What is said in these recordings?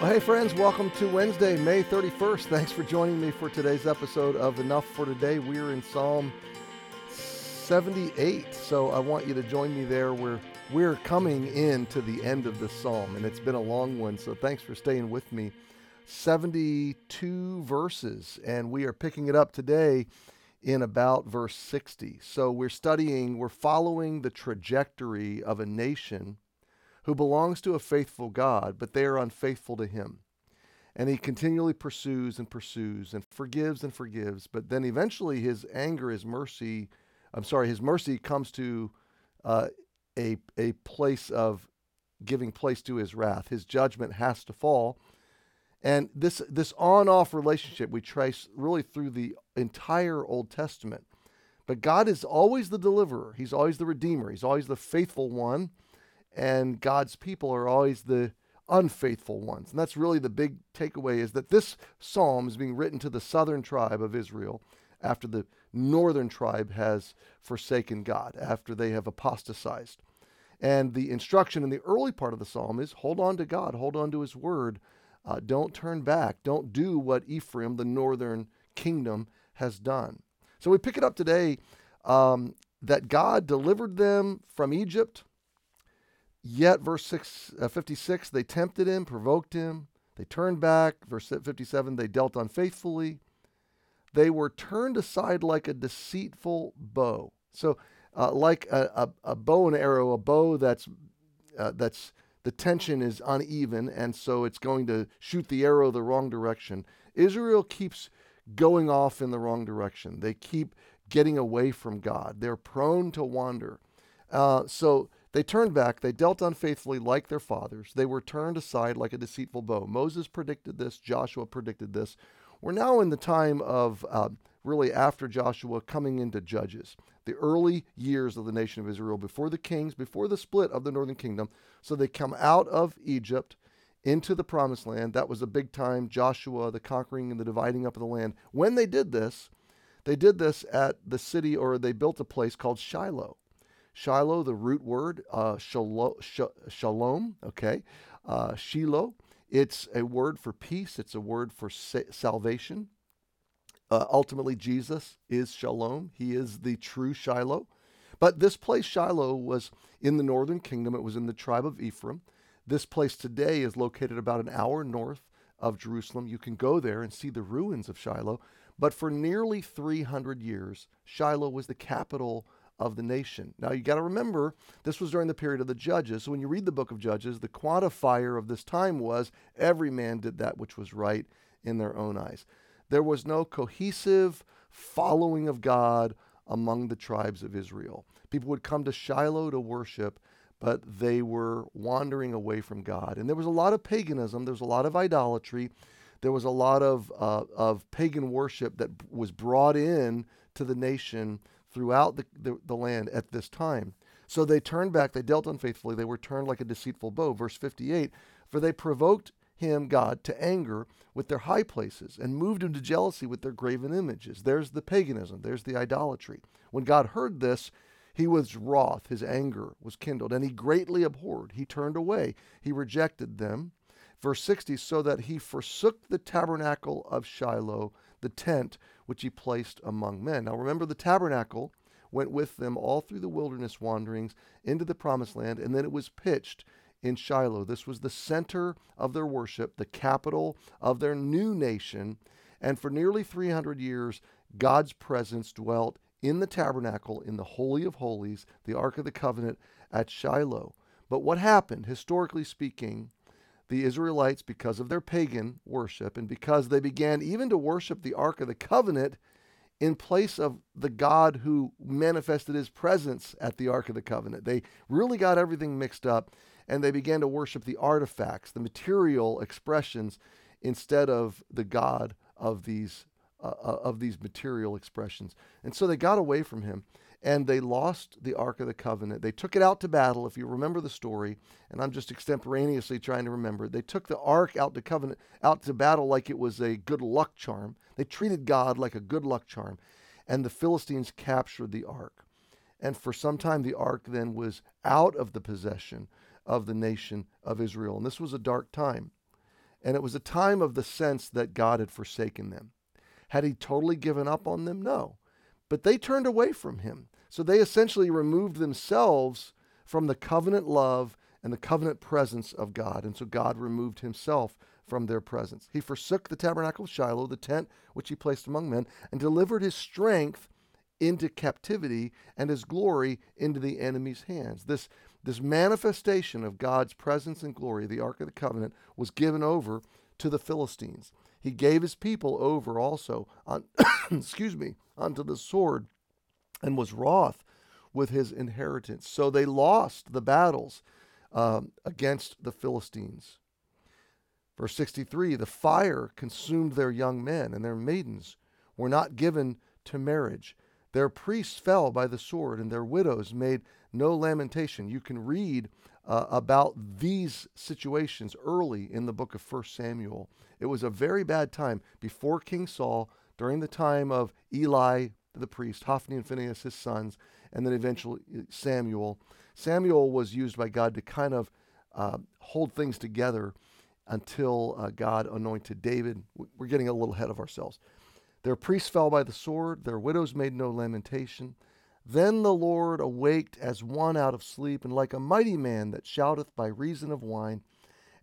hey, friends, welcome to Wednesday, May 31st. Thanks for joining me for today's episode of Enough for Today. We're in Psalm 78, so I want you to join me there. We're, we're coming in to the end of the psalm, and it's been a long one, so thanks for staying with me. 72 verses, and we are picking it up today in about verse 60. So we're studying, we're following the trajectory of a nation who belongs to a faithful God, but they are unfaithful to him. And he continually pursues and pursues and forgives and forgives, but then eventually his anger, his mercy, I'm sorry, his mercy comes to uh, a, a place of giving place to his wrath. His judgment has to fall. And this, this on off relationship we trace really through the entire Old Testament. But God is always the deliverer, He's always the redeemer, He's always the faithful one and God's people are always the unfaithful ones. And that's really the big takeaway is that this psalm is being written to the southern tribe of Israel after the northern tribe has forsaken God, after they have apostatized. And the instruction in the early part of the psalm is hold on to God, hold on to his word. Uh, don't turn back. Don't do what Ephraim, the northern kingdom, has done. So we pick it up today um, that God delivered them from Egypt Yet, verse six, uh, 56, they tempted him, provoked him. They turned back. Verse 57, they dealt unfaithfully. They were turned aside like a deceitful bow. So, uh, like a, a, a, bow and arrow, a bow that's uh, that's the tension is uneven, and so it's going to shoot the arrow the wrong direction. Israel keeps going off in the wrong direction. They keep getting away from God. They're prone to wander. Uh, so they turned back, they dealt unfaithfully like their fathers. They were turned aside like a deceitful bow. Moses predicted this, Joshua predicted this. We're now in the time of uh, really after Joshua coming into Judges, the early years of the nation of Israel, before the kings, before the split of the northern kingdom. So they come out of Egypt into the promised land. That was a big time, Joshua, the conquering and the dividing up of the land. When they did this, they did this at the city, or they built a place called Shiloh. Shiloh, the root word, uh, shalom, okay, uh, Shiloh. It's a word for peace. It's a word for sa- salvation. Uh, ultimately, Jesus is shalom. He is the true Shiloh. But this place, Shiloh, was in the northern kingdom. It was in the tribe of Ephraim. This place today is located about an hour north of Jerusalem. You can go there and see the ruins of Shiloh. But for nearly 300 years, Shiloh was the capital of the nation. Now you got to remember, this was during the period of the judges. So when you read the book of Judges, the quantifier of this time was every man did that which was right in their own eyes. There was no cohesive following of God among the tribes of Israel. People would come to Shiloh to worship, but they were wandering away from God. And there was a lot of paganism, there was a lot of idolatry, there was a lot of, uh, of pagan worship that was brought in to the nation throughout the, the, the, land at this time. So they turned back, they dealt unfaithfully, they were turned like a deceitful bow. Verse 58 For they provoked him, God, to anger with their high places and moved him to jealousy with their graven images. There's the paganism, there's the idolatry. When God heard this, he was wroth, his anger was kindled, and he greatly abhorred. He turned away, he rejected them. Verse 60 So that he forsook the tabernacle of Shiloh, the tent which he placed among men. Now remember, the tabernacle went with them all through the wilderness wanderings into the promised land, and then it was pitched in Shiloh. This was the center of their worship, the capital of their new nation. And for nearly 300 years, God's presence dwelt in the tabernacle, in the Holy of Holies, the Ark of the Covenant at Shiloh. But what happened, historically speaking, the Israelites, because of their pagan worship and because they began even to worship the Ark of the Covenant in place of the God who manifested his presence at the Ark of the Covenant. They really got everything mixed up and they began to worship the artifacts, the material expressions, instead of the God of these, uh, uh of these material expressions. And so they got away from him and they lost the Ark of the Covenant. They took it out to battle, if you remember the story, and I'm just extemporaneously trying to remember. They took the Ark out to covenant out to battle like it was a good luck charm. They treated God like a good luck charm, and the Philistines captured the Ark. And for some time, the Ark then was out of the possession of the nation of Israel. And this was a dark time. And it was a time of the sense that God had forsaken them. Had he totally given up on them? No. But they turned away from him. So they essentially removed themselves from the covenant love and the covenant presence of God. And so God removed himself from their presence. He forsook the tabernacle of Shiloh, the tent which he placed among men, and delivered his strength into captivity and his glory into the enemy's hands. This, this manifestation of God's presence and glory, the Ark of the Covenant, was given over to the Philistines. He gave his people over also, on, excuse me, unto the sword, and was wroth with his inheritance. So they lost the battles um, against the Philistines. Verse 63 The fire consumed their young men, and their maidens were not given to marriage. Their priests fell by the sword, and their widows made no lamentation. You can read uh, about these situations early in the book of 1 Samuel. It was a very bad time before King Saul, during the time of Eli the priest, Hophni and Phinehas, his sons, and then eventually Samuel. Samuel was used by God to kind of uh, hold things together until uh, God anointed David. We're getting a little ahead of ourselves. Their priests fell by the sword, their widows made no lamentation. Then the Lord awaked as one out of sleep, and like a mighty man that shouteth by reason of wine,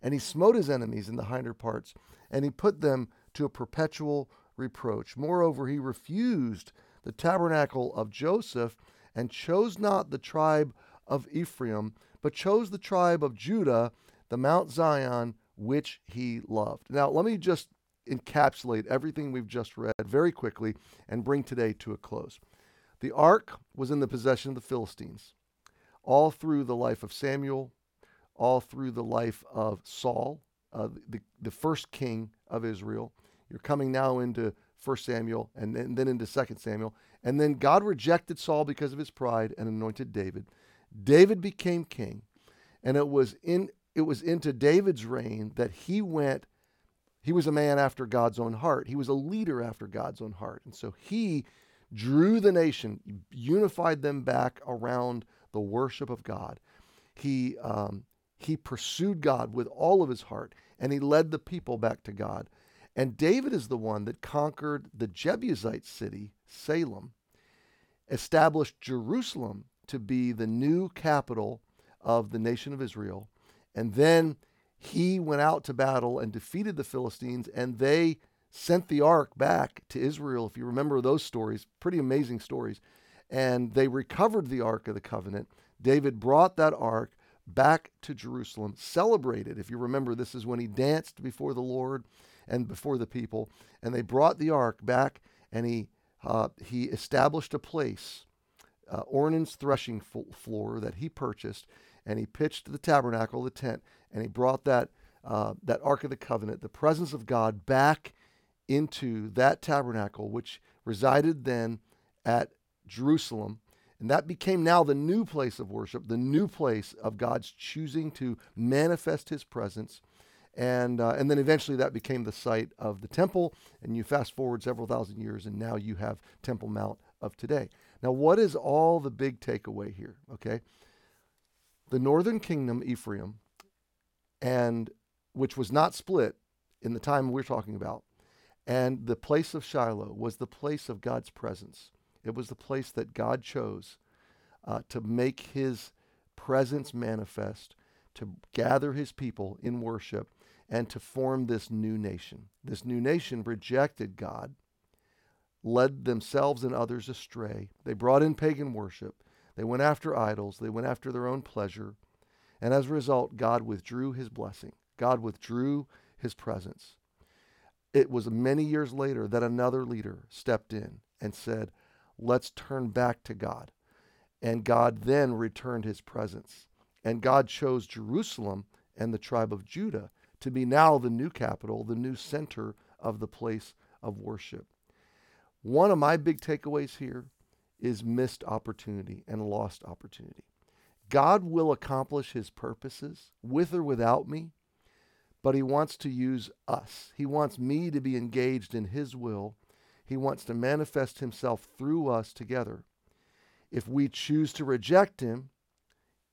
and he smote his enemies in the hinder parts, and he put them to a perpetual reproach. Moreover, he refused the tabernacle of Joseph and chose not the tribe of Ephraim, but chose the tribe of Judah, the Mount Zion, which he loved. Now, let me just encapsulate everything we've just read very quickly and bring today to a close. The ark was in the possession of the Philistines all through the life of Samuel, all through the life of Saul, uh, the, the first king of Israel. You're coming now into 1 Samuel and then, and then into 2 Samuel. And then God rejected Saul because of his pride and anointed David. David became king. And it was in it was into David's reign that he went he was a man after God's own heart. He was a leader after God's own heart. And so he drew the nation, unified them back around the worship of God. He, um, he pursued God with all of his heart, and he led the people back to God. And David is the one that conquered the Jebusite city, Salem, established Jerusalem to be the new capital of the nation of Israel, and then he went out to battle and defeated the Philistines, and they sent the ark back to Israel. If you remember those stories, pretty amazing stories. And they recovered the ark of the covenant. David brought that ark back to Jerusalem, celebrated. If you remember, this is when he danced before the Lord and before the people. And they brought the ark back, and he uh, he established a place, uh, Ornan's threshing floor that he purchased, and he pitched the tabernacle, the tent, and he brought that uh, that Ark of the Covenant, the presence of God, back into that tabernacle, which resided then at Jerusalem. And that became now the new place of worship, the new place of God's choosing to manifest his presence. And, uh, and then eventually that became the site of the temple. And you fast forward several thousand years, and now you have Temple Mount of today. Now, what is all the big takeaway here? Okay. The northern kingdom, Ephraim, and which was not split in the time we're talking about. And the place of Shiloh was the place of God's presence. It was the place that God chose uh, to make his presence manifest, to gather his people in worship, and to form this new nation. This new nation rejected God, led themselves and others astray. They brought in pagan worship. They went after idols. They went after their own pleasure. And as a result, God withdrew his blessing. God withdrew his presence. It was many years later that another leader stepped in and said, Let's turn back to God. And God then returned his presence. And God chose Jerusalem and the tribe of Judah to be now the new capital, the new center of the place of worship. One of my big takeaways here is missed opportunity and lost opportunity. God will accomplish his purposes with or without me, but he wants to use us. He wants me to be engaged in his will. He wants to manifest himself through us together. If we choose to reject him,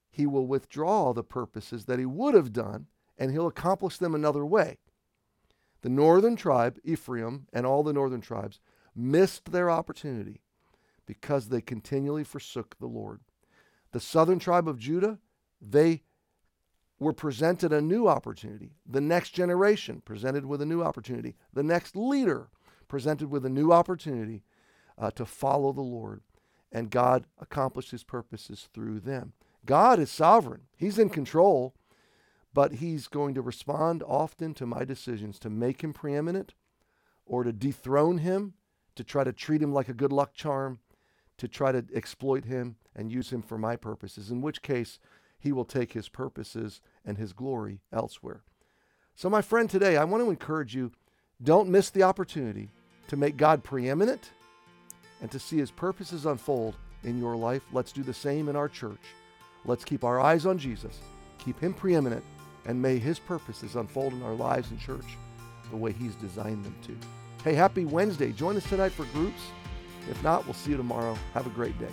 he will withdraw the purposes that he would have done and he'll accomplish them another way. The northern tribe, Ephraim, and all the northern tribes missed their opportunity because they continually forsook the Lord. The southern tribe of Judah, they were presented a new opportunity. The next generation presented with a new opportunity. The next leader presented with a new opportunity uh, to follow the Lord. And God accomplished his purposes through them. God is sovereign, He's in control, but He's going to respond often to my decisions to make Him preeminent or to dethrone Him, to try to treat Him like a good luck charm, to try to exploit Him and use Him for my purposes, in which case He will take His purposes and His glory elsewhere. So, my friend, today I want to encourage you don't miss the opportunity to make God preeminent and to see His purposes unfold in your life. Let's do the same in our church. Let's keep our eyes on Jesus, keep Him preeminent, and may His purposes unfold in our lives and church the way He's designed them to. Hey, happy Wednesday. Join us tonight for groups. If not, we'll see you tomorrow. Have a great day.